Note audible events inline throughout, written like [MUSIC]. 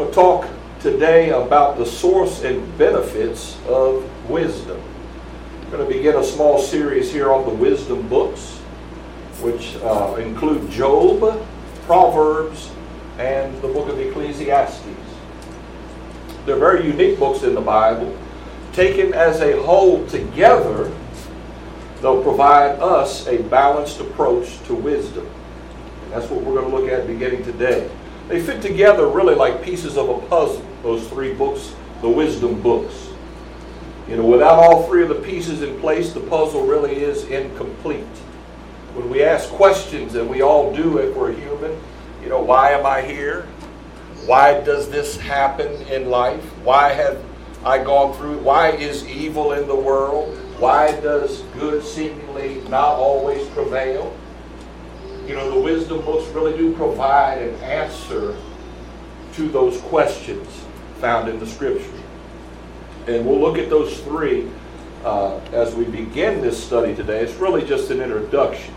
We'll talk today about the source and benefits of wisdom. We're going to begin a small series here on the wisdom books, which uh, include Job, Proverbs, and the book of Ecclesiastes. They're very unique books in the Bible. Taken as a whole together, they'll provide us a balanced approach to wisdom. That's what we're going to look at beginning today. They fit together really like pieces of a puzzle, those three books, the wisdom books. You know, without all three of the pieces in place, the puzzle really is incomplete. When we ask questions, and we all do it, we're human, you know, why am I here? Why does this happen in life? Why have I gone through? Why is evil in the world? Why does good seemingly not always prevail? You know, the wisdom books really do provide an answer to those questions found in the scriptures. And we'll look at those three uh, as we begin this study today. It's really just an introduction.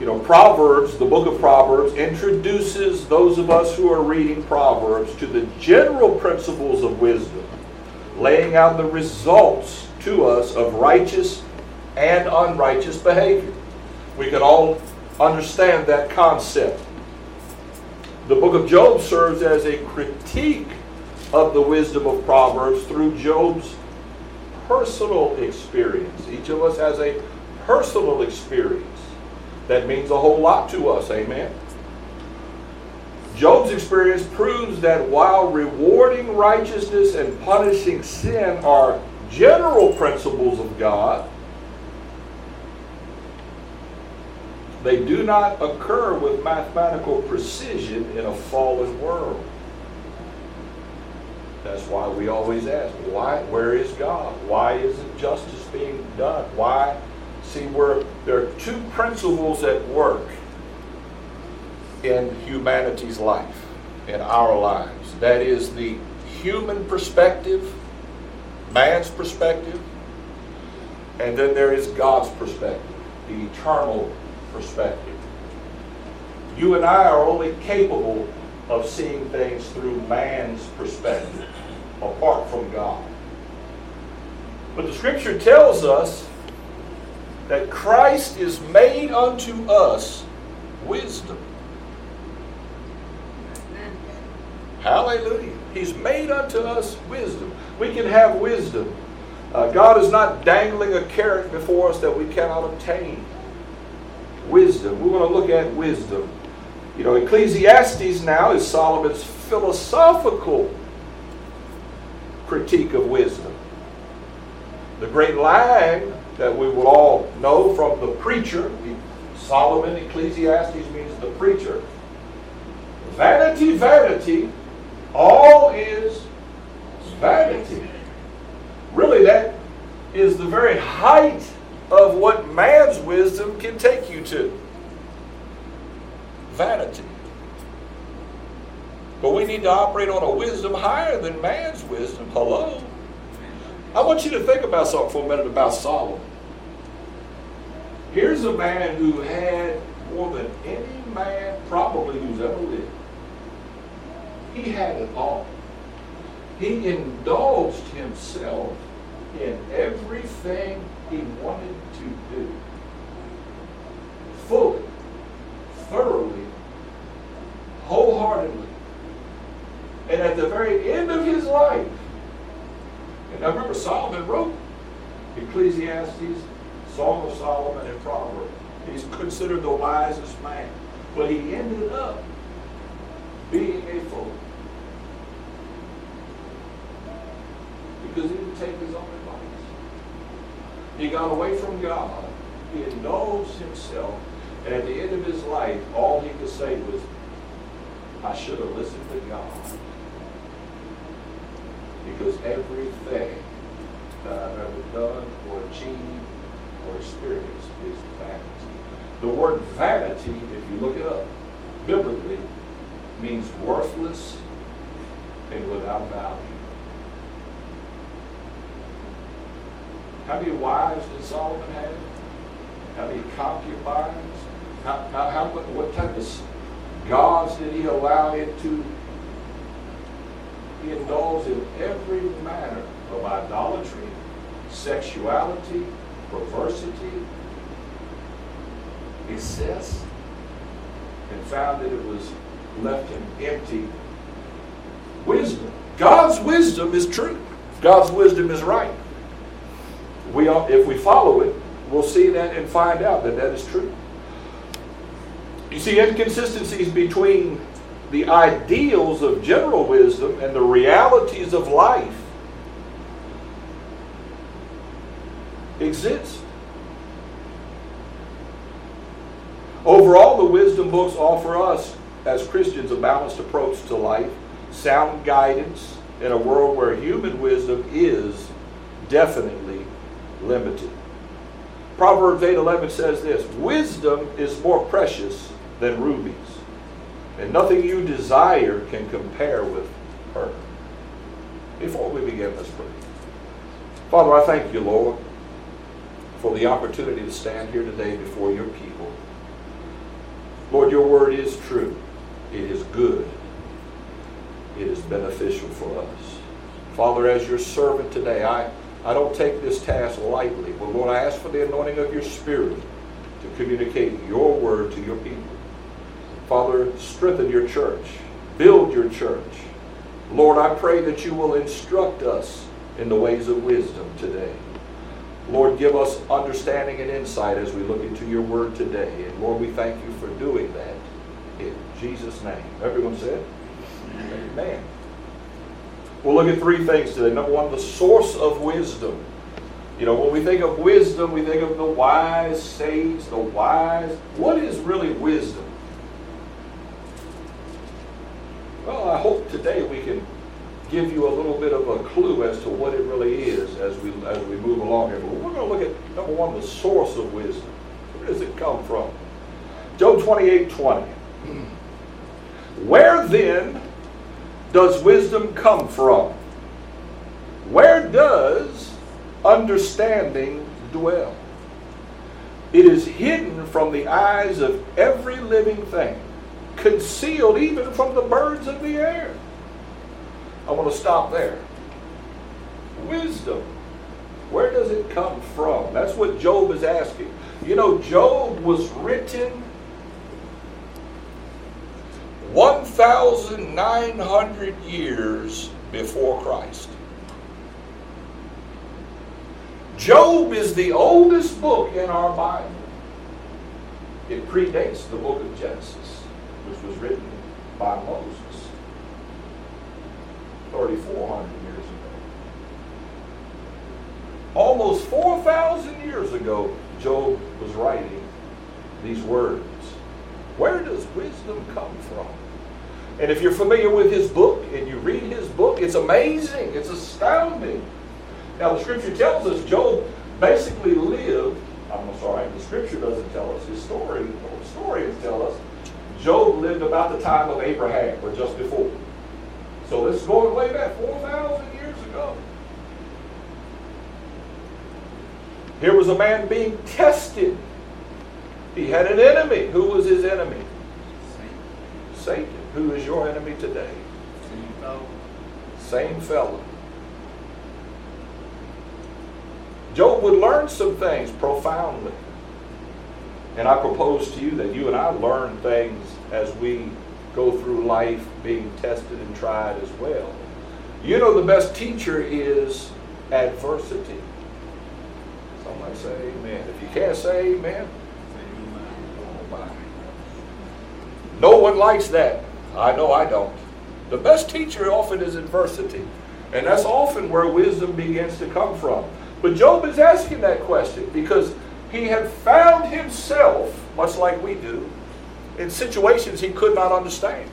You know, Proverbs, the book of Proverbs, introduces those of us who are reading Proverbs to the general principles of wisdom, laying out the results to us of righteous and unrighteous behavior. We can all understand that concept. The book of Job serves as a critique of the wisdom of Proverbs through Job's personal experience. Each of us has a personal experience that means a whole lot to us. Amen. Job's experience proves that while rewarding righteousness and punishing sin are general principles of God, they do not occur with mathematical precision in a fallen world. That's why we always ask, why where is God? Why isn't justice being done? Why see there are two principles at work in humanity's life, in our lives. That is the human perspective, man's perspective, and then there is God's perspective, the eternal perspective. You and I are only capable of seeing things through man's perspective, apart from God. But the scripture tells us that Christ is made unto us wisdom. Hallelujah. He's made unto us wisdom. We can have wisdom. Uh, God is not dangling a carrot before us that we cannot obtain. Wisdom. We want to look at wisdom. You know, Ecclesiastes now is Solomon's philosophical critique of wisdom. The great line that we will all know from the preacher, Solomon, Ecclesiastes means the preacher. Vanity, vanity, all is vanity. Really, that is the very height of what man's wisdom can take you to. Vanity. But we need to operate on a wisdom higher than man's wisdom. Hello? I want you to think about something for a minute about Solomon. Here's a man who had more than any man probably who's ever lived. He had it all. He indulged himself in everything he wanted to do. Fully, thoroughly, wholeheartedly. And at the very end of his life, and I remember Solomon wrote Ecclesiastes, Song of Solomon, and Proverbs. He's considered the wisest man. But he ended up being a fool. Because he didn't take his own. He got away from God. He indulged himself. And at the end of his life, all he could say was, I should have listened to God. Because everything that I've ever done or achieved or experienced is vanity. The word vanity, if you look it up, biblically, means worthless and without value. How many wives did Solomon have? How many concubines? How, how, how, what type of gods did he allow into? He indulged in every manner of idolatry, sexuality, perversity, excess, and found that it was left him empty. Wisdom. God's wisdom is true. God's wisdom is right. We if we follow it, we'll see that and find out that that is true. You see inconsistencies between the ideals of general wisdom and the realities of life exist. Overall, the wisdom books offer us as Christians a balanced approach to life, sound guidance in a world where human wisdom is definitely limited. Proverbs 8:11 says this, "Wisdom is more precious than rubies, and nothing you desire can compare with her." Before we begin, this prayer. Father, I thank you, Lord, for the opportunity to stand here today before your people. Lord, your word is true. It is good. It is beneficial for us. Father, as your servant today, I, I don't take this task lightly. But Lord, I ask for the anointing of your spirit to communicate your word to your people. Father, strengthen your church. Build your church. Lord, I pray that you will instruct us in the ways of wisdom today. Lord, give us understanding and insight as we look into your word today. And Lord, we thank you for doing that in Jesus' name. Everyone said? Amen. We'll look at three things today. Number one, the source of wisdom. You know, when we think of wisdom, we think of the wise sage, the wise. What is really wisdom? Well, I hope today we can give you a little bit of a clue as to what it really is as we as we move along here. But we're going to look at number one, the source of wisdom. Where does it come from? Job 28, 20. Where then does wisdom come from? Where does understanding dwell? It is hidden from the eyes of every living thing, concealed even from the birds of the air. I want to stop there. Wisdom. Where does it come from? That's what Job is asking. You know, Job was written 1,900 years before Christ. Job is the oldest book in our Bible. It predates the book of Genesis, which was written by Moses 3,400 years ago. Almost 4,000 years ago, Job was writing these words. Where does wisdom come from? And if you're familiar with his book and you read his book, it's amazing, it's astounding. Now, the scripture tells us Job basically lived, I'm sorry, the scripture doesn't tell us, his story, the historians tell us, Job lived about the time of Abraham, or just before. So this is going way back 4,000 years ago. Here was a man being tested. He had an enemy. Who was his enemy? Satan. Who is your enemy today? Same fellow. Job would learn some things profoundly. And I propose to you that you and I learn things as we go through life being tested and tried as well. You know, the best teacher is adversity. Somebody say amen. If you can't say amen, oh my. No one likes that. I know I don't. The best teacher often is adversity. And that's often where wisdom begins to come from. But Job is asking that question because he had found himself, much like we do, in situations he could not understand.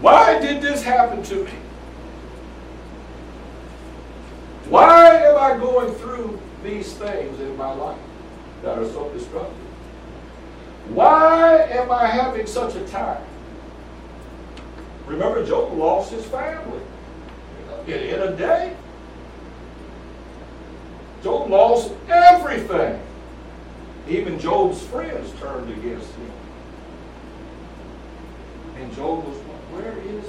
Why did this happen to me? Why am I going through these things in my life? that are so destructive. Why am I having such a time? Remember, Job lost his family in, in a day. Job lost everything. Even Job's friends turned against him. And Job was, where is,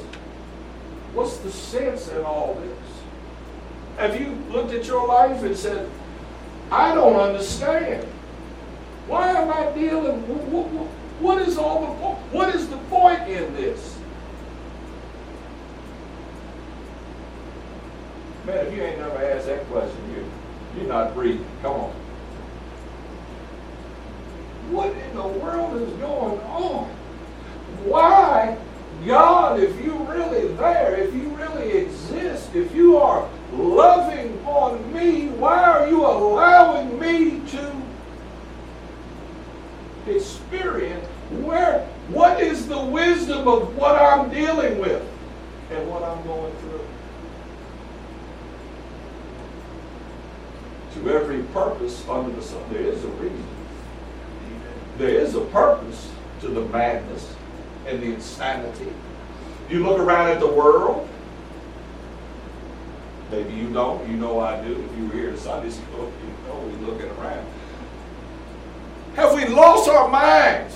what's the sense in all this? Have you looked at your life and said, I don't understand. Why am I dealing? What, what, what is all the what is the point in this? Man, if you ain't never asked that question, you you're not breathing. Come on. What in the world is going on? Why, God, if you really there, if you really exist, if you are loving on me, why are you allowing me to experience where what is the wisdom of what I'm dealing with and what I'm going through? To every purpose under the sun, there is a reason. There is a purpose to the madness and the insanity. You look around at the world, Maybe you don't. You know I do. If you were here Sunday school, you know we're looking around. Have we lost our minds?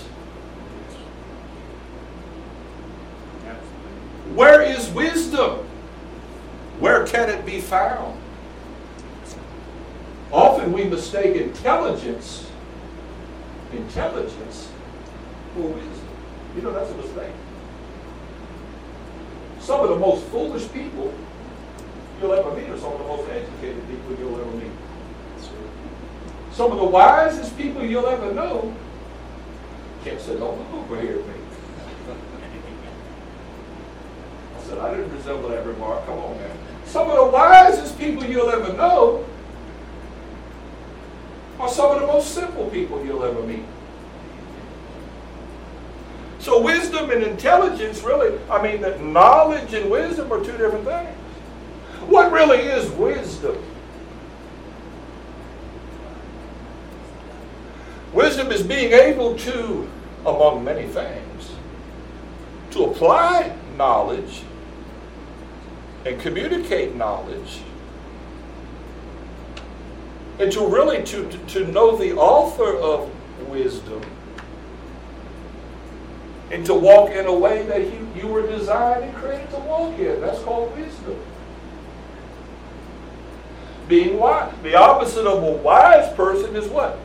Where is wisdom? Where can it be found? Often we mistake intelligence, intelligence for wisdom. You know that's a mistake. Some of the most foolish people you'll ever meet are some of the most educated people you'll ever meet. Some of the wisest people you'll ever know on the over here. I said, I didn't resemble that remark. Come on, man. Some of the wisest people you'll ever know are some of the most simple people you'll ever meet. So wisdom and intelligence really, I mean, that knowledge and wisdom are two different things. What really is wisdom? Wisdom is being able to, among many things, to apply knowledge and communicate knowledge and to really to, to, know the author of wisdom and to walk in a way that you, you were designed and created to walk in. That's called wisdom being wise. The opposite of a wise person is what?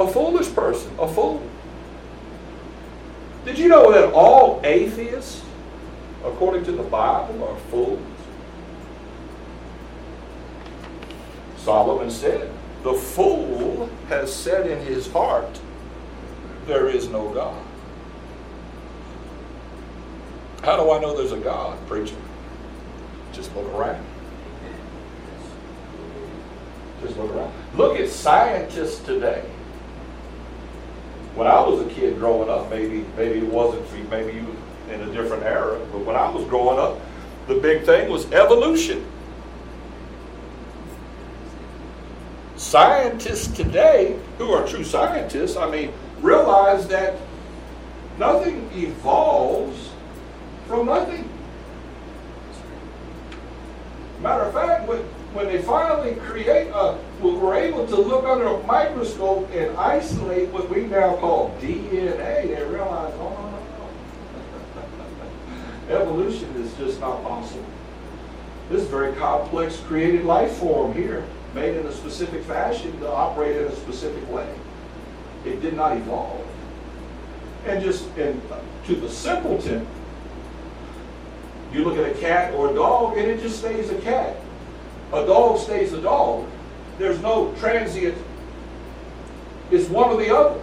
A foolish person, a fool. Did you know that all atheists, according to the Bible, are fools? Solomon said, The fool has said in his heart, There is no God. How do I know there's a God, preacher? Just look around. Just look around. Look at scientists today. When I was a kid growing up, maybe maybe it wasn't for you, maybe you in a different era, but when I was growing up, the big thing was evolution. Scientists today, who are true scientists, I mean, realize that nothing evolves from nothing. Matter of fact, when, when they finally create a, we're able to look under a microscope and isolate what we now call DNA, they realize, oh, no, no, no. [LAUGHS] Evolution is just not possible. This very complex created life form here, made in a specific fashion to operate in a specific way. It did not evolve. And just and to the simpleton, you look at a cat or a dog and it just stays a cat. A dog stays a dog. There's no transient. It's one or the other.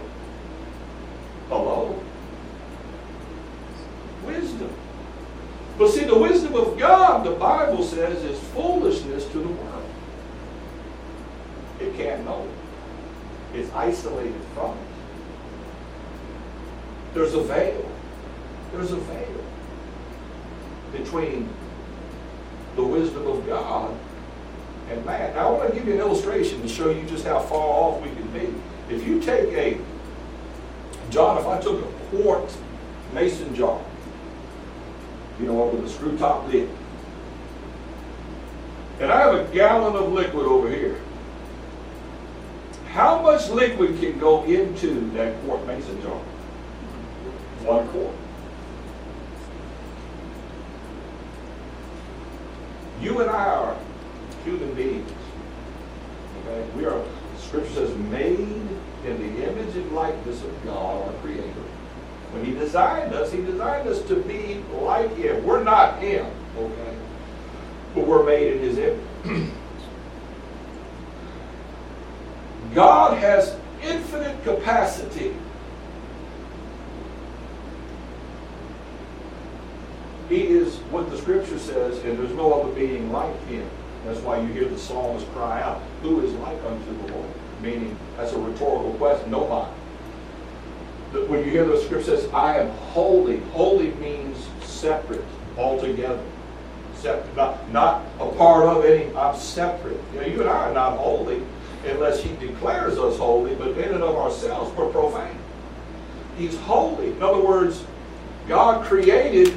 Hello? Wisdom. But see, the wisdom of God, the Bible says, is foolishness to the world. It can't know it. It's isolated from it. There's a veil. There's a veil between the wisdom of God and man. Now I want to give you an illustration to show you just how far off we can be. If you take a, John, if I took a quart mason jar, you know, with a screw top lid, and I have a gallon of liquid over here, how much liquid can go into that quart mason jar? One quart. You and I are human beings. Okay? We are, Scripture says, made in the image and likeness of God, our Creator. When He designed us, He designed us to be like Him. We're not Him, okay? But we're made in His image. [CLEARS THROAT] God has infinite capacity. He is what the scripture says, and there's no other being like him. That's why you hear the psalmist cry out, Who is like unto the Lord? Meaning, that's a rhetorical question. Nobody. When you hear the scripture says, I am holy, holy means separate altogether. Separate, not, not a part of any, I'm separate. You know, you and I are not holy unless he declares us holy, but in and of ourselves, we're profane. He's holy. In other words, God created,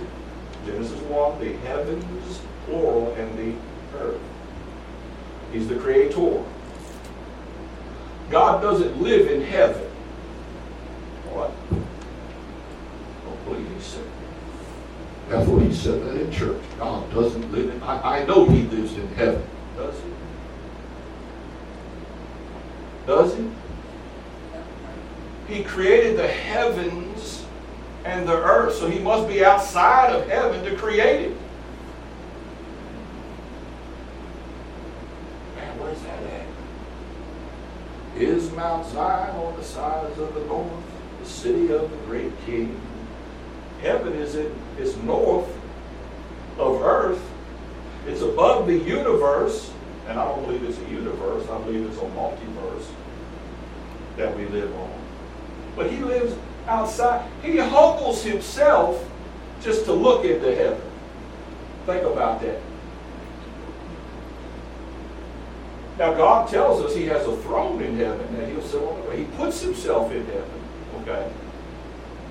Genesis 1, the heavens, plural, and the earth. He's the creator. God doesn't live in heaven. What? Don't believe he said. That's what he said that in church. God doesn't live in, I, I know he lives in heaven. Does he? Does he? He created the heavens and the earth, so he must be outside of heaven to create it. Man, where's that at? Is Mount Zion on the sides of the north, the city of the great king? Heaven is in is north of earth. It's above the universe, and I don't believe it's a universe, I believe it's a multiverse that we live on. But he lives outside. He humbles himself just to look into heaven. Think about that. Now, God tells us he has a throne in heaven and he'll sit on the He puts himself in heaven, okay?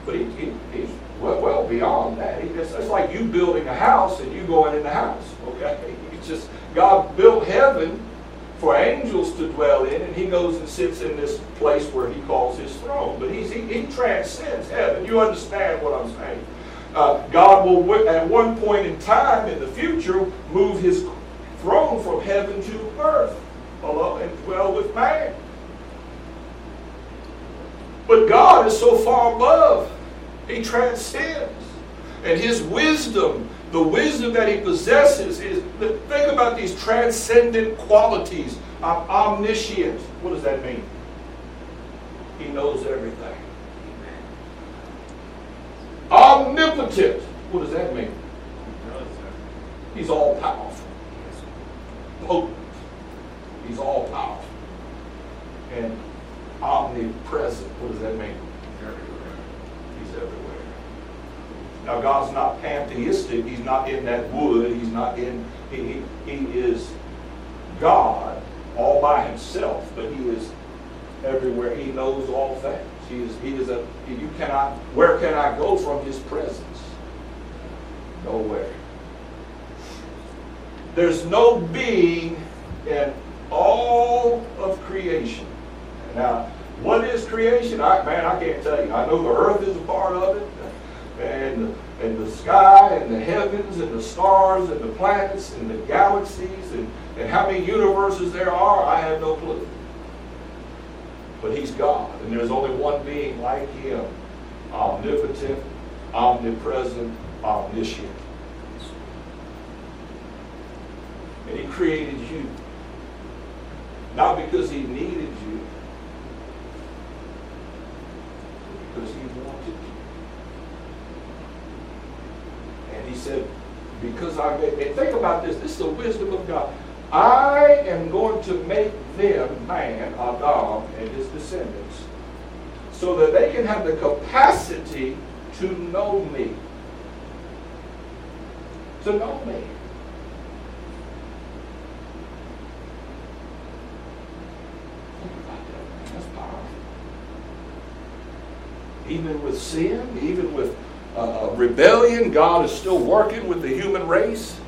But he, he, he's well, well beyond that. He just, it's like you building a house and you going in the house, okay? [LAUGHS] It's just, God built heaven for angels to dwell in, and he goes and sits in this place where he calls his throne. But he's, he, he transcends heaven. You understand what I'm saying? Uh, God will, at one point in time in the future, move his throne from heaven to earth hello, and dwell with man. But God is so far above, he transcends. And his wisdom the wisdom that he possesses is think about these transcendent qualities. I'm omniscient. What does that mean? He knows everything. Omnipotent. What does that mean? He's all powerful potent he's all powerful and omnipresent what does that mean he's everywhere now, God's not pantheistic. He's not in that wood. He's not in, he, he, he is God all by himself, but he is everywhere. He knows all things. He is, he is a, you cannot, where can I go from his presence? Nowhere. There's no being in all of creation. Now, what is creation? I, man, I can't tell you. I know the earth is a part of it and, and the sky and the heavens and the stars and the planets and the galaxies and, and how many universes there are, I have no clue. But he's God, and there's only one being like him, omnipotent, omnipresent, omniscient. And he created you. Not because he needed you, but because he wanted you. And he said, because I made, and think about this, this is the wisdom of God. I am going to make them, man, Adam, and his descendants, so that they can have the capacity to know me. To know me. Even with sin, even with uh, rebellion, God is still working with the human race.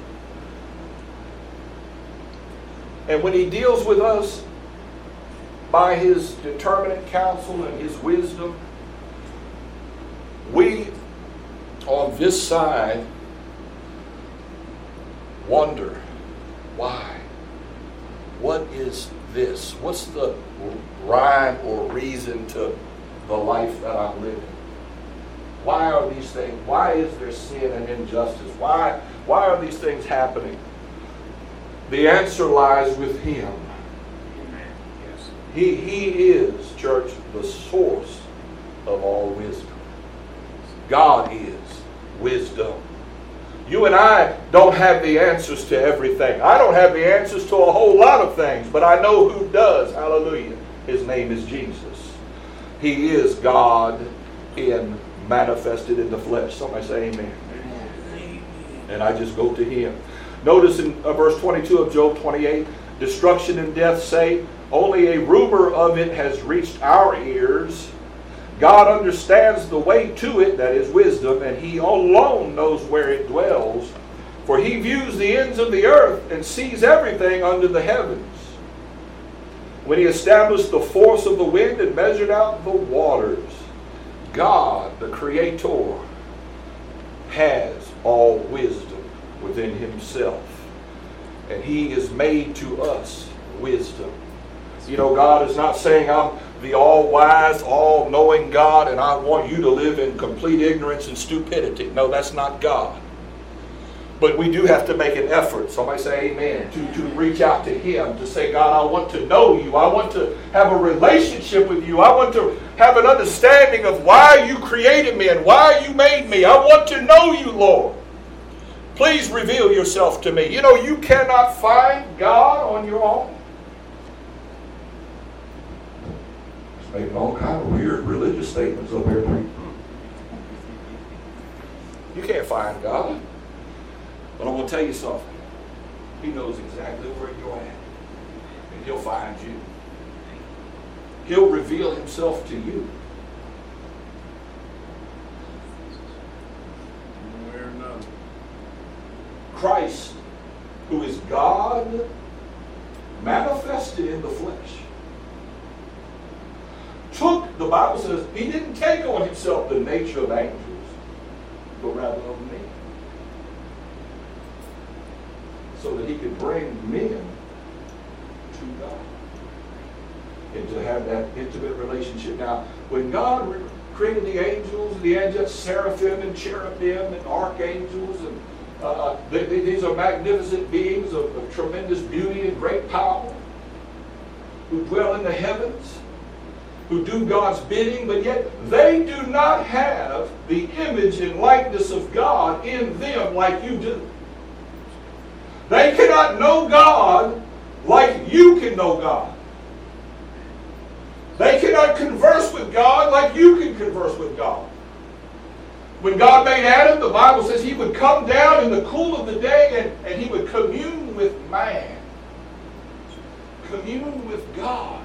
And when He deals with us by His determinate counsel and His wisdom, we on this side wonder why? What is this? What's the rhyme or reason to the life that I'm living? Why are these things? Why is there sin and injustice? Why, why are these things happening? The answer lies with Him. He, he is, church, the source of all wisdom. God is wisdom. You and I don't have the answers to everything. I don't have the answers to a whole lot of things, but I know who does. Hallelujah. His name is Jesus. He is God in manifested in the flesh. Somebody say amen. amen. And I just go to him. Notice in uh, verse 22 of Job 28, destruction and death say, only a rumor of it has reached our ears. God understands the way to it, that is wisdom, and He alone knows where it dwells. For He views the ends of the earth and sees everything under the heavens. When He established the force of the wind and measured out the waters, God, the Creator, has all wisdom within Himself. And He is made to us wisdom. You know, God is not saying, I'm the all wise, all knowing God, and I want you to live in complete ignorance and stupidity. No, that's not God. But we do have to make an effort. Somebody say amen. To, to reach out to Him, to say, God, I want to know you. I want to have a relationship with you. I want to have an understanding of why you created me and why you made me. I want to know you, Lord. Please reveal yourself to me. You know, you cannot find God on your own. It's making all kind of weird religious statements up here. You can't find God. But I'm going to tell you something. He knows exactly where you're at. And he'll find you. He'll reveal himself to you. Christ, who is God manifested in the flesh, took, the Bible says, he didn't take on himself the nature of angels, but rather of men. So that he could bring men to God. And to have that intimate relationship. Now, when God created the angels, the angels, seraphim and cherubim and archangels, and uh, they, they, these are magnificent beings of, of tremendous beauty and great power who dwell in the heavens who do God's bidding, but yet they do not have the image and likeness of God in them like you do. They cannot know God like you can know God. They cannot converse with God like you can converse with God. When God made Adam, the Bible says he would come down in the cool of the day and, and he would commune with man. Commune with God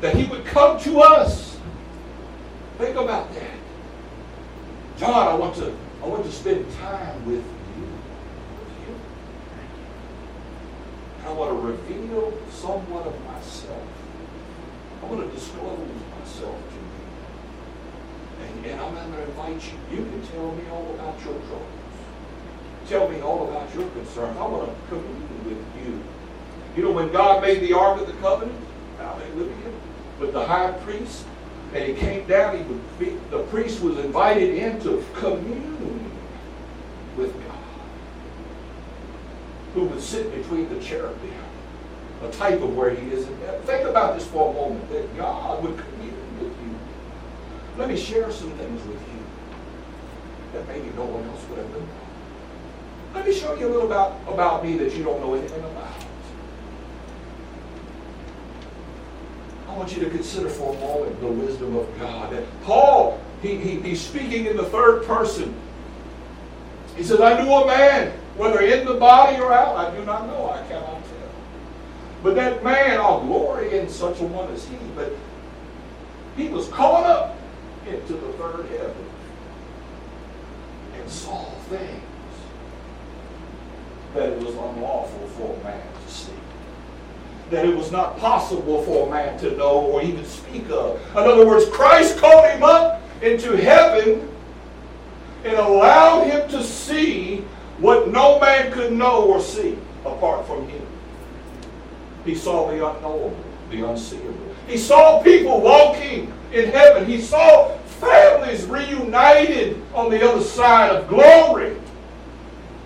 that he would come to us. Think about that. John, I want to, I want to spend time with you. With you. I want to reveal somewhat of myself. I want to disclose myself to you. And, and I'm going to invite you. You can tell me all about your troubles. Tell me all about your concerns. I want to commune with you. You know, when God made the Ark of the Covenant, hallelujah, with the high priest, and he came down, he would be, the priest was invited in to commune with God, who would sit between the cherubim, a type of where he is. Think about this for a moment, that God would commune with you. Let me share some things with you that maybe no one else would have known. Let me show you a little about, about me that you don't know anything about. I want you to consider for a moment the wisdom of God. And Paul, he, he, he's speaking in the third person. He says, I knew a man, whether in the body or out, I do not know, I cannot tell. But that man, I'll glory in such a one as he. But he was caught up into the third heaven and saw things that it was unlawful for a man to see. That it was not possible for a man to know or even speak of. In other words, Christ called him up into heaven and allowed him to see what no man know or see apart from him. He saw the unknowable, the unseeable. He saw people walking in heaven. He saw families reunited on the other side of glory.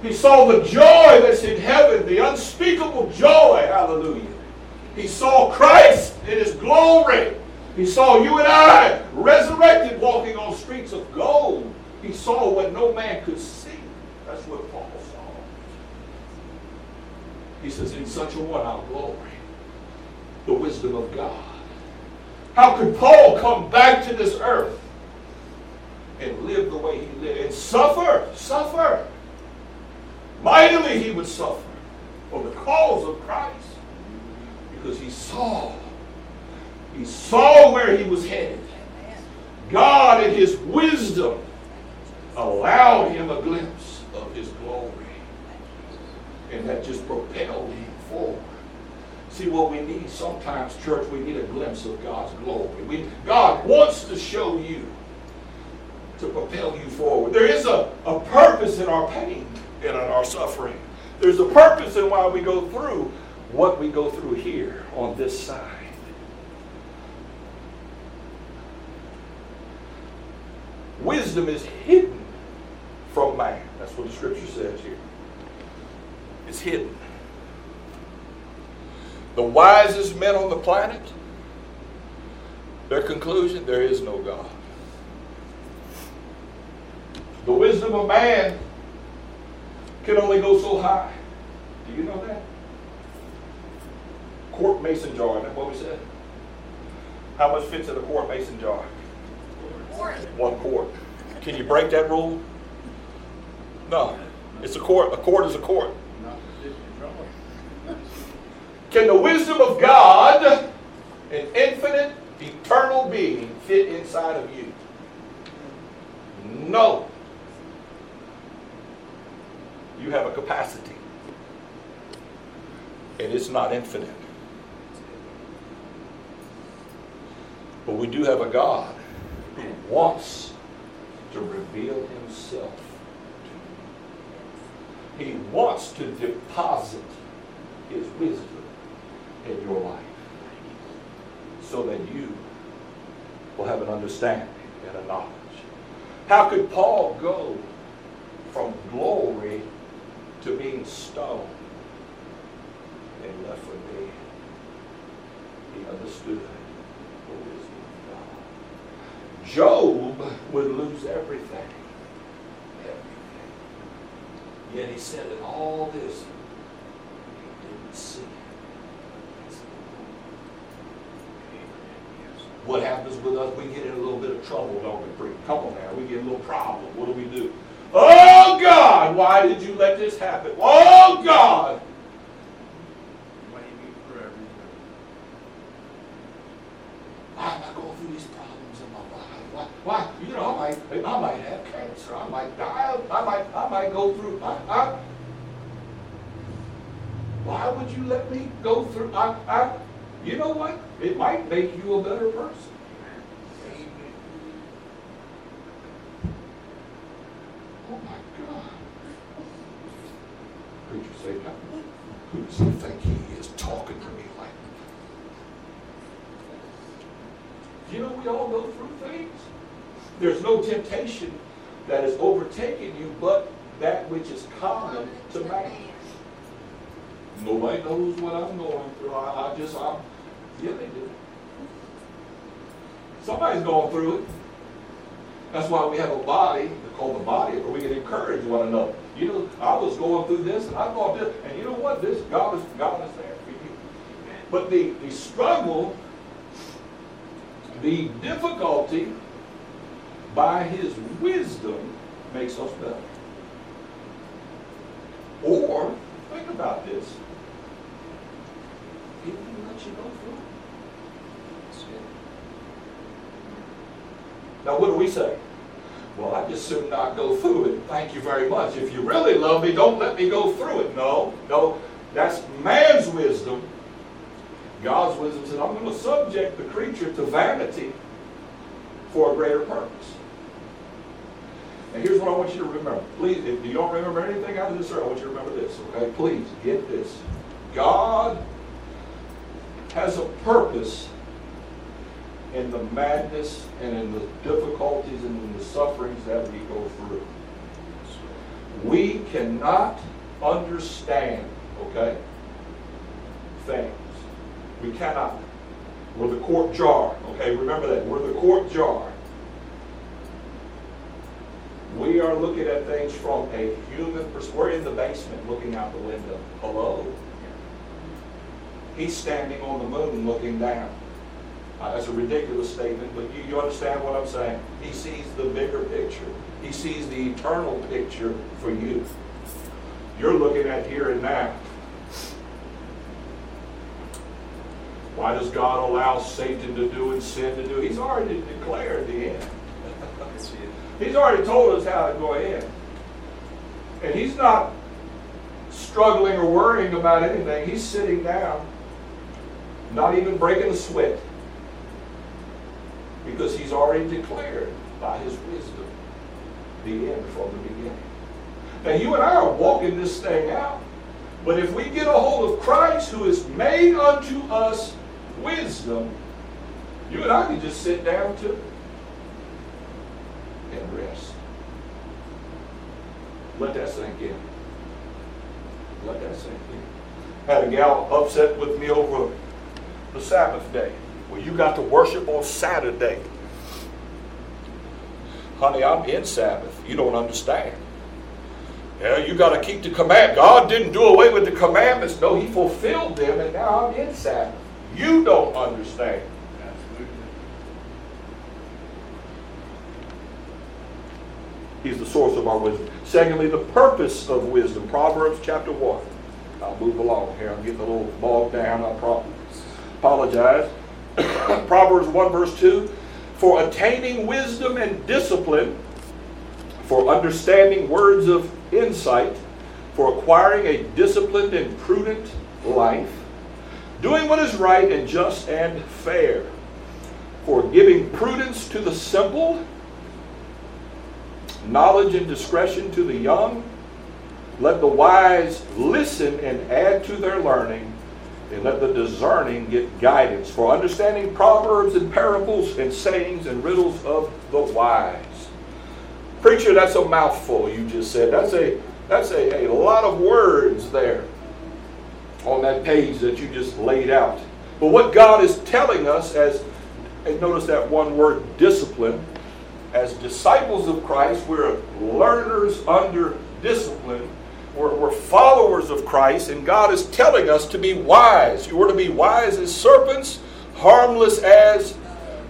He saw the joy that's in heaven, the unspeakable joy. Hallelujah. He saw Christ in his glory. He saw you and I resurrected walking on streets of gold. He saw what no man could see. That's what Paul. He says, In such a one I'll glory. The wisdom of God. How could Paul come back to this earth and live the way he lived and suffer? Suffer. Mightily he would suffer for the cause of Christ because he saw. He saw where he was headed. God, in his wisdom, allowed him a glimpse of his glory. And that just propelled him forward. See what we need sometimes, church, we need a glimpse of God's glory. We, God wants to show you to propel you forward. There is a, a purpose in our pain and in our suffering. There's a purpose in why we go through what we go through here on this side. Wisdom is hidden from man. That's what the scripture says here. It's hidden. The wisest men on the planet, their conclusion, there is no God. The wisdom of man can only go so high. Do you know that? Quart mason jar, is that what we said? How much fits in a quart mason jar? One quart. Can you break that rule? No. It's a quart. A quart is a quart. Can the wisdom of God, an infinite, eternal being, fit inside of you? No. You have a capacity, and it's not infinite. But we do have a God who wants to reveal himself to you. He wants to deposit his wisdom in your life so that you will have an understanding and a knowledge. How could Paul go from glory to being stoned and left for dead? He understood the wisdom of God. Job would lose everything. Everything. Yet he said that all this, he didn't see it. What happens with us? We get in a little bit of trouble, don't we, Preet? Come on now. We get a little problem. What do we do? Oh, God, why did you let this happen? Oh, God. Why am I going through these problems in my life? Why, why? You know, I might, I might have cancer. I might die. I might, I might go through. I, I, why would you let me go through? I, I, you know what? It might make you a better person. Oh my God. Preacher say, who does he think he is talking to me like You know, we all go through things. There's no temptation that has overtaken you but that which is common to man. Nobody knows what I'm going through. I, I just, I'm, yeah, they do. Somebody's going through it. That's why we have a body called the body where we can encourage one another. You know, I was going through this and I thought this, and you know what? This God is God is there for you. But the, the struggle, the difficulty, by his wisdom makes us better. Or, think about this. He let you go through Now, what do we say? Well, I just soon not go through it. Thank you very much. If you really love me, don't let me go through it. No, no, that's man's wisdom. God's wisdom says, I'm going to subject the creature to vanity for a greater purpose. And here's what I want you to remember. Please, if you don't remember anything out of this sermon, I want you to remember this, okay? Please, get this. God has a purpose in the madness and in the difficulties and in the sufferings that we go through. We cannot understand, okay, things. We cannot. We're the court jar, okay? Remember that. We're the court jar. We are looking at things from a human perspective. We're in the basement looking out the window. Hello? He's standing on the moon looking down. Uh, that's a ridiculous statement, but you, you understand what I'm saying. He sees the bigger picture. He sees the eternal picture for you. You're looking at here and now. Why does God allow Satan to do and sin to do? He's already declared the end. He's already told us how to go ahead. And he's not struggling or worrying about anything. He's sitting down, not even breaking a sweat. Because he's already declared by his wisdom the end from the beginning. Now, you and I are walking this thing out. But if we get a hold of Christ, who is made unto us wisdom, you and I can just sit down too and rest. Let that sink in. Let that sink in. Had a gal upset with me over the Sabbath day. Well, you got to worship on Saturday. Honey, I'm in Sabbath. You don't understand. Yeah, you got to keep the command. God didn't do away with the commandments. No, He fulfilled them, and now I'm in Sabbath. You don't understand. He's the source of our wisdom. Secondly, the purpose of wisdom. Proverbs chapter 1. I'll move along here. I'm getting a little bogged down. I apologize. [COUGHS] Proverbs 1 verse 2. For attaining wisdom and discipline, for understanding words of insight, for acquiring a disciplined and prudent life, doing what is right and just and fair, for giving prudence to the simple, knowledge and discretion to the young. Let the wise listen and add to their learning, and let the discerning get guidance for understanding proverbs and parables and sayings and riddles of the wise. Preacher, that's a mouthful you just said. That's a that's a, a lot of words there on that page that you just laid out. But what God is telling us as and notice that one word discipline as disciples of Christ, we're learners under discipline. We're, we're, followers of Christ, and God is telling us to be wise. We're to be wise as serpents, harmless as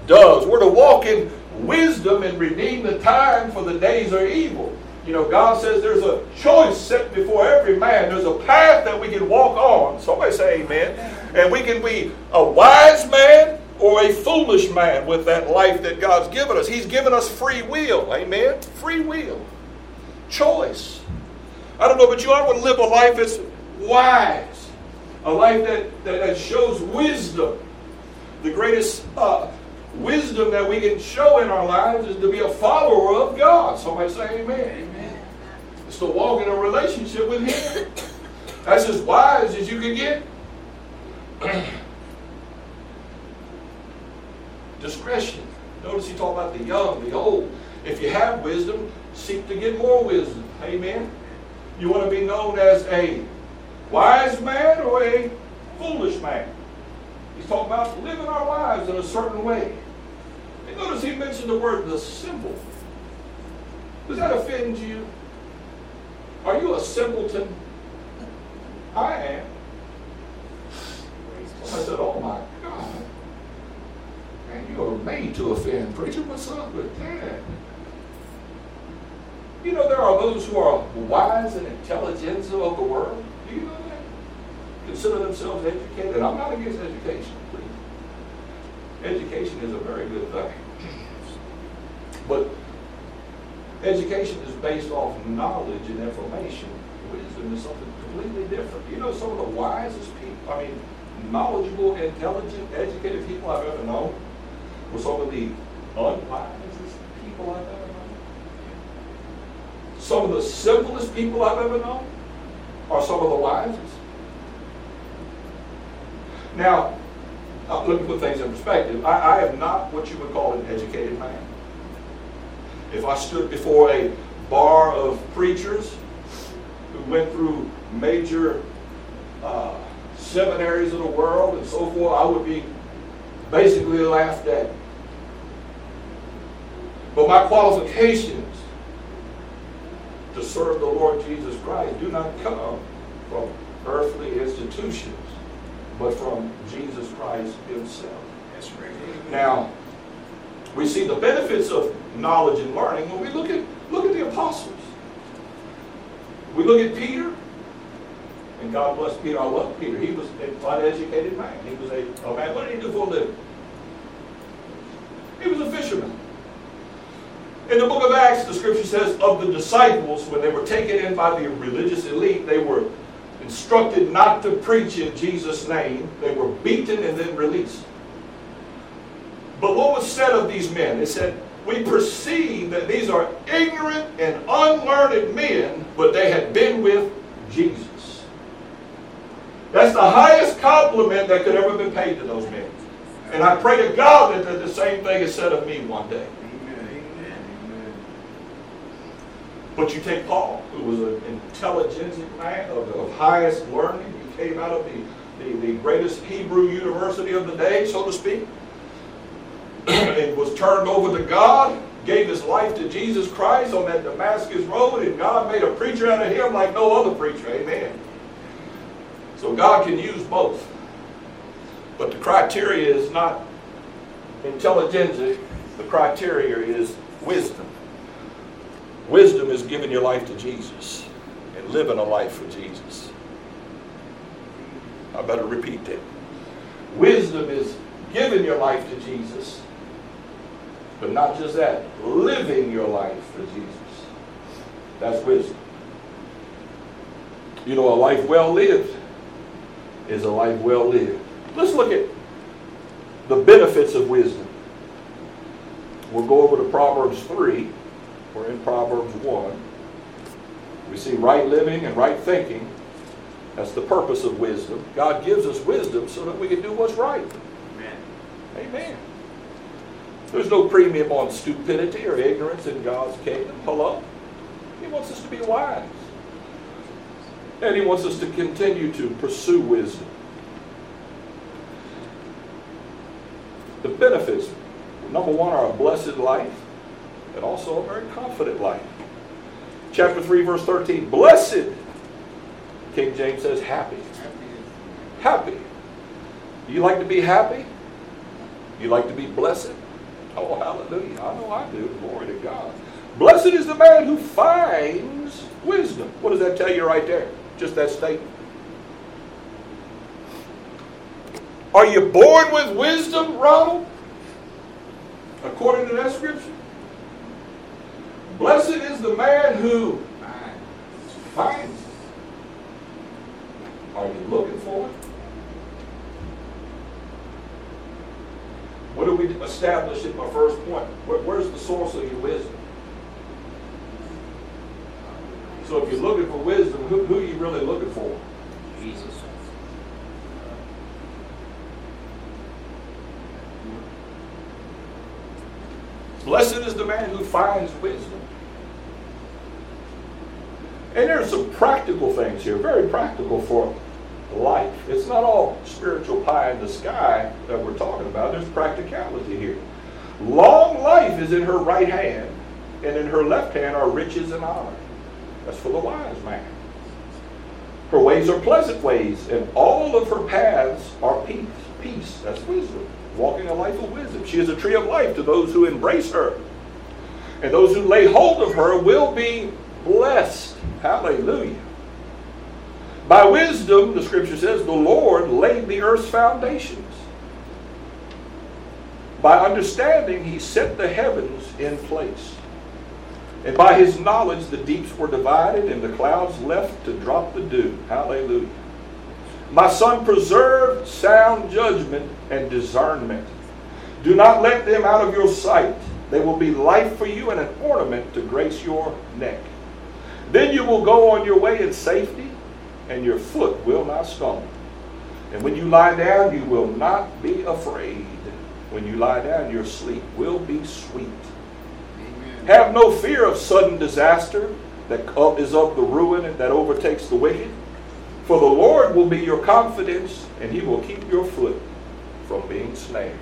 doves. We're to walk in wisdom and redeem the time, for the days are evil. You know, God says there's a choice set before every man. There's a path that we can walk on. Somebody say amen. And we can be a wise man or a foolish man with that life that God's given us. He's given us free will. Amen? Free will. Choice. I don't know, but you want to live a life that's wise. A life that, that, that shows wisdom. The greatest uh, wisdom that we can show in our lives is to be a follower of God. Somebody say amen. Amen. It's to walk in a relationship with Him. That's as wise as you can get. [CLEARS THROAT] Discretion. Notice he talked about the young, the old. If you have wisdom, seek to get more wisdom. Amen. You want to be known as a wise man or a foolish man. He's talking about living our lives in a certain way. And notice he mentioned the word the simple. Does that offend you? Are you a simpleton? I am. I said, oh my God. Man, you are made to offend. Preacher, what's up with that? You know, there are those who are wise and intelligentsia of the world. Do you know that? Consider themselves educated. I'm not against education, please. Education is a very good thing. But education is based off knowledge and information. Wisdom is something completely different. You know, some of the wisest people, I mean, knowledgeable, intelligent, educated people I've ever known were some of the unwisest people I've ever. Some of the simplest people I've ever known are some of the wisest. Now, uh, let me put things in perspective. I, I am not what you would call an educated man. If I stood before a bar of preachers who went through major uh, seminaries of the world and so forth, I would be basically laughed at. But my qualifications to serve the Lord Jesus Christ do not come from earthly institutions, but from Jesus Christ Himself. That's right. Now, we see the benefits of knowledge and learning when we look at look at the apostles. We look at Peter, and God bless Peter. I love Peter. He was a quite educated man. He was a, a man. What did he do for a living? He was a fisherman. In the book of Acts, the scripture says of the disciples, when they were taken in by the religious elite, they were instructed not to preach in Jesus' name. They were beaten and then released. But what was said of these men? It said, We perceive that these are ignorant and unlearned men, but they had been with Jesus. That's the highest compliment that could ever be paid to those men. And I pray to God that the same thing is said of me one day. Amen. Amen. Amen. But you take Paul, who was an intelligent man of, of highest learning. He came out of the, the, the greatest Hebrew university of the day, so to speak, [CLEARS THROAT] and was turned over to God, gave his life to Jesus Christ on that Damascus road, and God made a preacher out of him like no other preacher. Amen. So God can use both. But the criteria is not intelligence, the criteria is wisdom. Wisdom is giving your life to Jesus and living a life for Jesus. I better repeat that. Wisdom is giving your life to Jesus, but not just that, living your life for Jesus. That's wisdom. You know, a life well lived is a life well lived. Let's look at the benefits of wisdom. We'll go over to Proverbs 3. We're in Proverbs 1. We see right living and right thinking. That's the purpose of wisdom. God gives us wisdom so that we can do what's right. Amen. Amen. There's no premium on stupidity or ignorance in God's kingdom. Hello? He wants us to be wise. And He wants us to continue to pursue wisdom. The benefits number one are a blessed life and also a very confident life. Chapter 3, verse 13 Blessed, King James says, happy. Happy. You like to be happy? You like to be blessed? Oh, hallelujah. I know I do. Glory to God. Blessed is the man who finds wisdom. What does that tell you right there? Just that statement. Are you born with wisdom, Ronald? According to that scripture? Blessed is the man who finds. Are you looking for it? What do we establish in my first point? Where, where's the source of your wisdom? So if you're looking for wisdom, who, who are you really looking for? Jesus. Blessed is the man who finds wisdom. And there's some practical things here, very practical for life. It's not all spiritual pie in the sky that we're talking about. There's practicality here. Long life is in her right hand, and in her left hand are riches and honor. That's for the wise man. Her ways are pleasant ways, and all of her paths are peace. Peace, that's wisdom. Walking a life of wisdom. She is a tree of life to those who embrace her. And those who lay hold of her will be blessed. Hallelujah. By wisdom, the scripture says, the Lord laid the earth's foundations. By understanding, he set the heavens in place. And by his knowledge, the deeps were divided and the clouds left to drop the dew. Hallelujah. My son, preserve sound judgment and discernment. Do not let them out of your sight. They will be life for you and an ornament to grace your neck. Then you will go on your way in safety, and your foot will not stumble. And when you lie down, you will not be afraid. When you lie down, your sleep will be sweet. Have no fear of sudden disaster that is of the ruin and that overtakes the wicked. For the Lord will be your confidence, and he will keep your foot from being snared.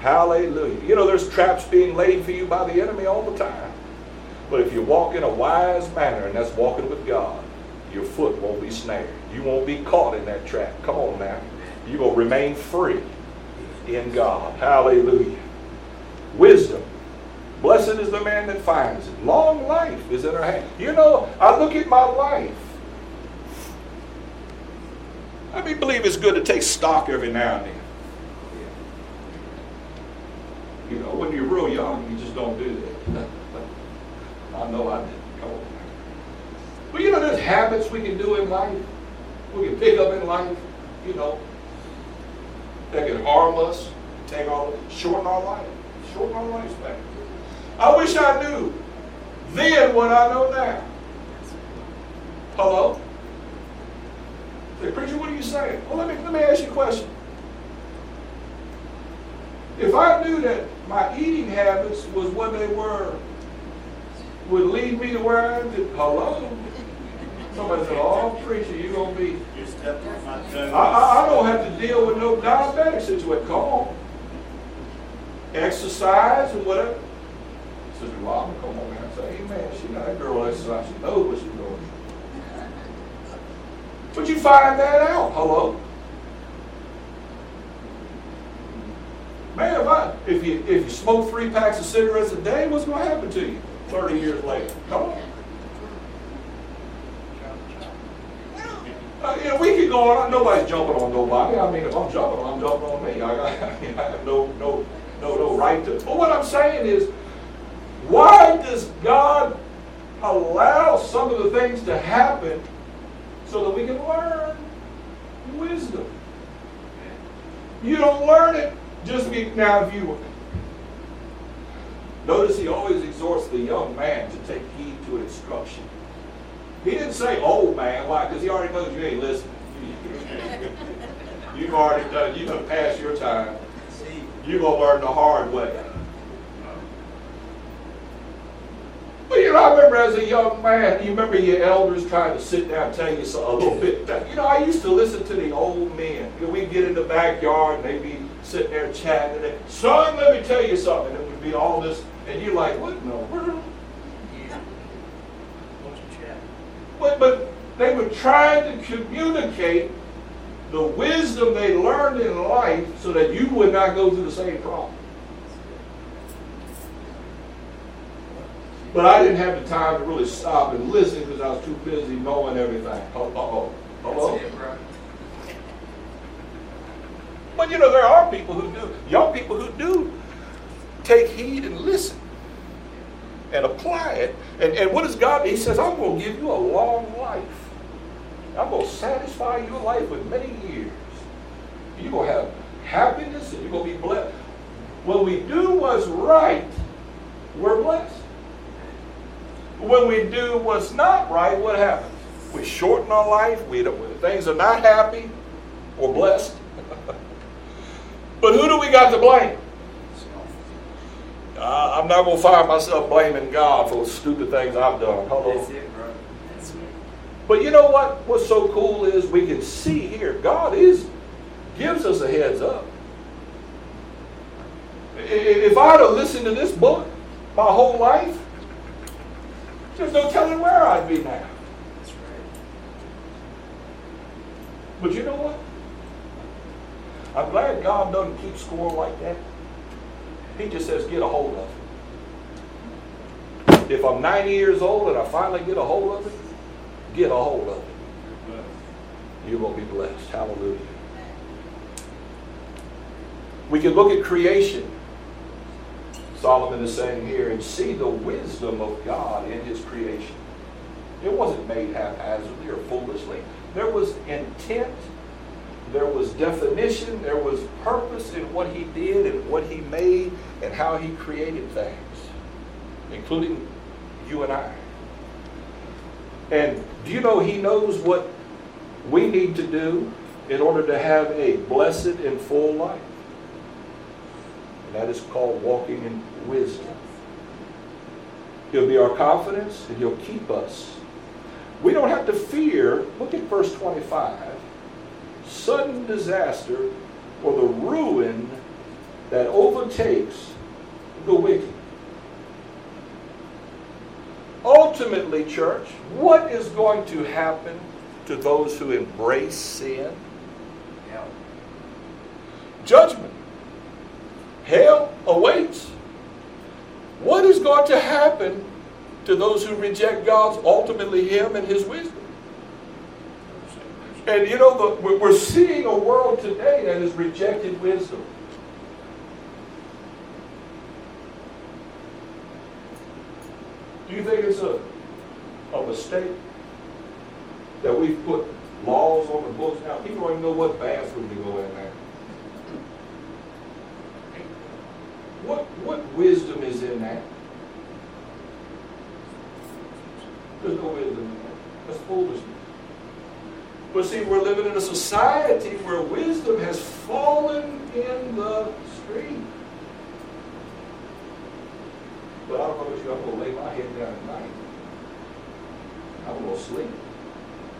Hallelujah. You know, there's traps being laid for you by the enemy all the time. But if you walk in a wise manner, and that's walking with God, your foot won't be snared. You won't be caught in that trap. Come on now. You will remain free in God. Hallelujah. Wisdom. Blessed is the man that finds it. Long life is in her hand. You know, I look at my life. I mean, believe it's good to take stock every now and then. You know, when you're real young, you just don't do that. [LAUGHS] I know I didn't. But you know, there's habits we can do in life. We can pick up in life, you know, that can harm us, take our, shorten our life, shorten our lifespan. I wish I knew then what I know now. Hello? Say, preacher, what are you saying? Well, let me, let me ask you a question. If I knew that my eating habits was what they were, would lead me to where I am, hello? Somebody said, oh, preacher, you're going to be... I, I, I don't have to deal with no diabetic situation. Come on. Exercise and whatever. Sister Robin, come on man. Say, hey, amen. She not that girl exercise. She knows what she's. But you find that out. Hello? Man, if, I, if, you, if you smoke three packs of cigarettes a day, what's going to happen to you 30 years later? Come on. Uh, we could go on. Nobody's jumping on nobody. I mean, if I'm jumping, I'm jumping on me. I, I, [LAUGHS] mean, I have no, no, no, no right to. But what I'm saying is, why does God allow some of the things to happen so that we can learn wisdom? You don't learn it just be now. If you notice, he always exhorts the young man to take heed to instruction. He didn't say old man. Why? Because he already knows you ain't listening. [LAUGHS] You've already done. You've done past your time. You're gonna learn the hard way. But you know, I remember as a young man, you remember your elders trying to sit down and tell you a little bit. You know, I used to listen to the old men. You know, we'd get in the backyard and they'd be sitting there chatting. And they, son, let me tell you something. And it would be all this, and you're like, what in the world? But, but they were trying to communicate the wisdom they learned in life so that you would not go through the same problem. But I didn't have the time to really stop and listen because I was too busy knowing everything. Oh, oh, oh. Hello? But you know, there are people who do, young people who do take heed and listen and apply it. And, and what does God? He says, I'm going to give you a long life. I'm going to satisfy your life with many years. You're going to have happiness and you're going to be blessed. When we do what's right, we're blessed. When we do what's not right, what happens? We shorten our life. We don't, things are not happy, we're blessed. [LAUGHS] but who do we got to blame? Uh, I'm not going to find myself blaming God for the stupid things I've done. Hello. That's it, bro. That's. But you know what? What's so cool is we can see here God is gives us a heads up. If I'd have listened to this book my whole life, there's no telling where I'd be now. That's right. But you know what? I'm glad God doesn't keep score like that. He just says, get a hold of it. If I'm 90 years old and I finally get a hold of it, get a hold of it. You will be blessed. Hallelujah. We can look at creation. Solomon is saying here, and see the wisdom of God in his creation. It wasn't made haphazardly or foolishly. There was intent, there was definition, there was purpose in what he did and what he made and how he created things, including you and I. And do you know he knows what we need to do in order to have a blessed and full life? That is called walking in wisdom. He'll be our confidence and he'll keep us. We don't have to fear, look at verse 25, sudden disaster or the ruin that overtakes the wicked. Ultimately, church, what is going to happen to those who embrace sin? Judgment. Hell awaits. What is going to happen to those who reject God's, ultimately Him and His wisdom? And you know, the, we're- seeing a world today that has rejected wisdom. Do you think it's a, a mistake that we've put laws on the books now? People don't even know what bathroom to go in now. What, what wisdom is in that? There's no wisdom in that. That's foolishness. But see, we're living in a society where wisdom has fallen in the street. But I don't know about you, I'm going to lay my head down at night. I'm going to sleep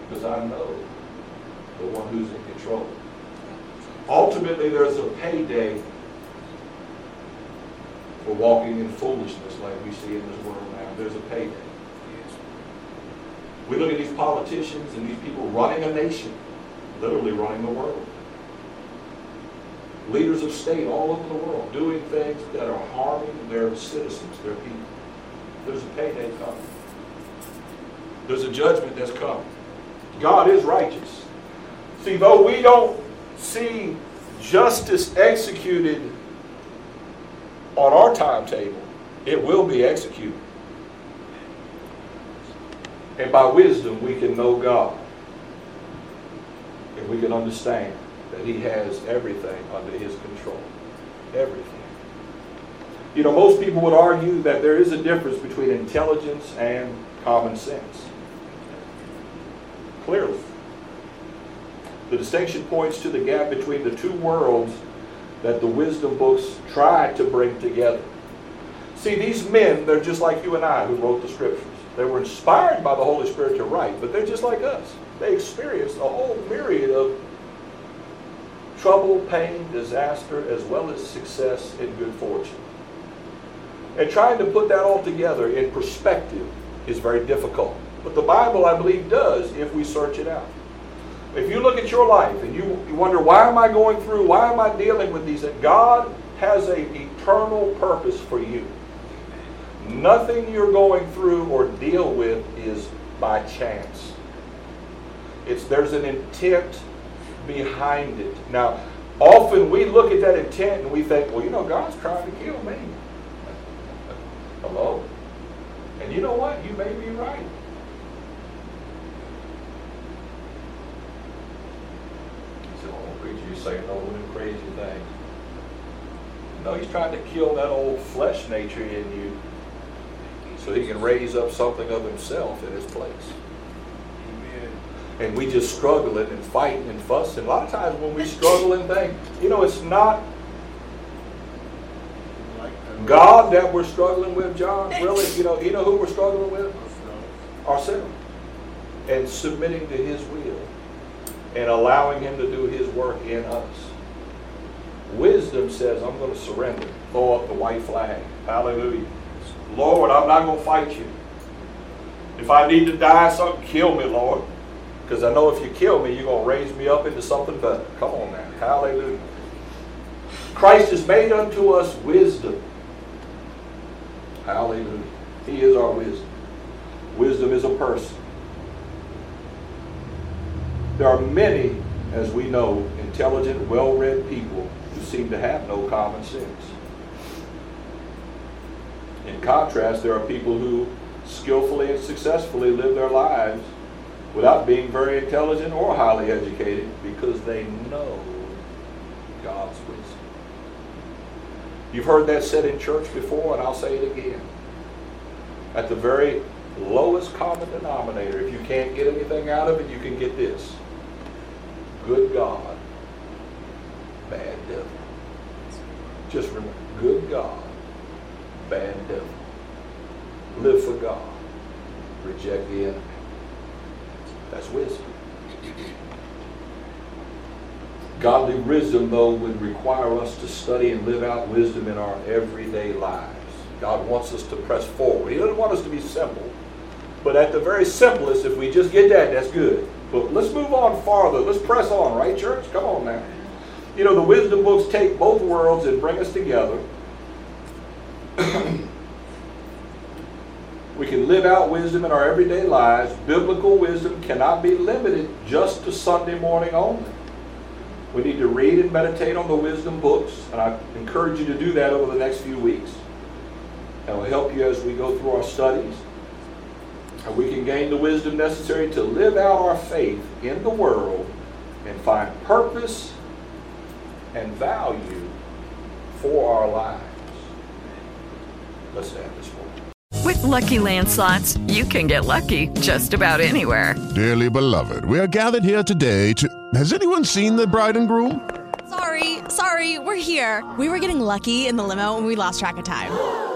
because I know the one who's in control. Ultimately, there's a payday for walking in foolishness like we see in this world now. There's a payday. We look at these politicians and these people running a nation, literally running the world. Leaders of state all over the world doing things that are harming their citizens, their people. There's a payday coming. There's a judgment that's coming. God is righteous. See, though we don't see justice executed on our timetable, it will be executed. And by wisdom, we can know God. And we can understand that He has everything under His control. Everything. You know, most people would argue that there is a difference between intelligence and common sense. Clearly. The distinction points to the gap between the two worlds that the wisdom books try to bring together. See, these men, they're just like you and I who wrote the scriptures. They were inspired by the Holy Spirit to write, but they're just like us. They experienced a whole myriad of trouble, pain, disaster, as well as success and good fortune. And trying to put that all together in perspective is very difficult. But the Bible, I believe, does if we search it out. If you look at your life and you, you wonder, why am I going through, why am I dealing with these? That God has an eternal purpose for you. Nothing you're going through or deal with is by chance. It's there's an intent behind it. Now, often we look at that intent and we think, well, you know, God's trying to kill me. [LAUGHS] Hello? And you know what? You may be right. He said, saying all them crazy things. No, he's trying to kill that old flesh nature in you so he can raise up something of himself in his place. Amen. And we just struggle it and fight and fuss. And a lot of times when we struggle and think, you know, it's not God that we're struggling with, John. Really, you know, you know who we're struggling with? Ourselves. And submitting to his will and allowing him to do his work in us. Wisdom says, I'm going to surrender. Throw up the white flag. Hallelujah. Lord, I'm not going to fight you. If I need to die, something kill me, Lord. Because I know if you kill me, you're going to raise me up into something better. Come on now. Hallelujah. Christ has made unto us wisdom. Hallelujah. He is our wisdom. Wisdom is a person. There are many, as we know, intelligent, well-read people who seem to have no common sense. In contrast, there are people who skillfully and successfully live their lives without being very intelligent or highly educated because they know God's wisdom. You've heard that said in church before, and I'll say it again. At the very lowest common denominator, if you can't get anything out of it, you can get this. Good God, bad devil. Just remember, good God, bad devil. Live for God. Reject the enemy. That's wisdom. Godly wisdom, though, would require us to study and live out wisdom in our everyday lives. God wants us to press forward. He doesn't want us to be simple. But at the very simplest, if we just get that, that's good. But let's move on farther. Let's press on, right, church? Come on now. You know, the wisdom books take both worlds and bring us together. [CLEARS THROAT] we can live out wisdom in our everyday lives. Biblical wisdom cannot be limited just to Sunday morning only. We need to read and meditate on the wisdom books, and I encourage you to do that over the next few weeks. That will help you as we go through our studies. And we can gain the wisdom necessary to live out our faith in the world and find purpose and value for our lives. Let's stand this morning. With Lucky Land slots, you can get lucky just about anywhere. Dearly beloved, we are gathered here today to. Has anyone seen the bride and groom? Sorry, sorry, we're here. We were getting lucky in the limo and we lost track of time.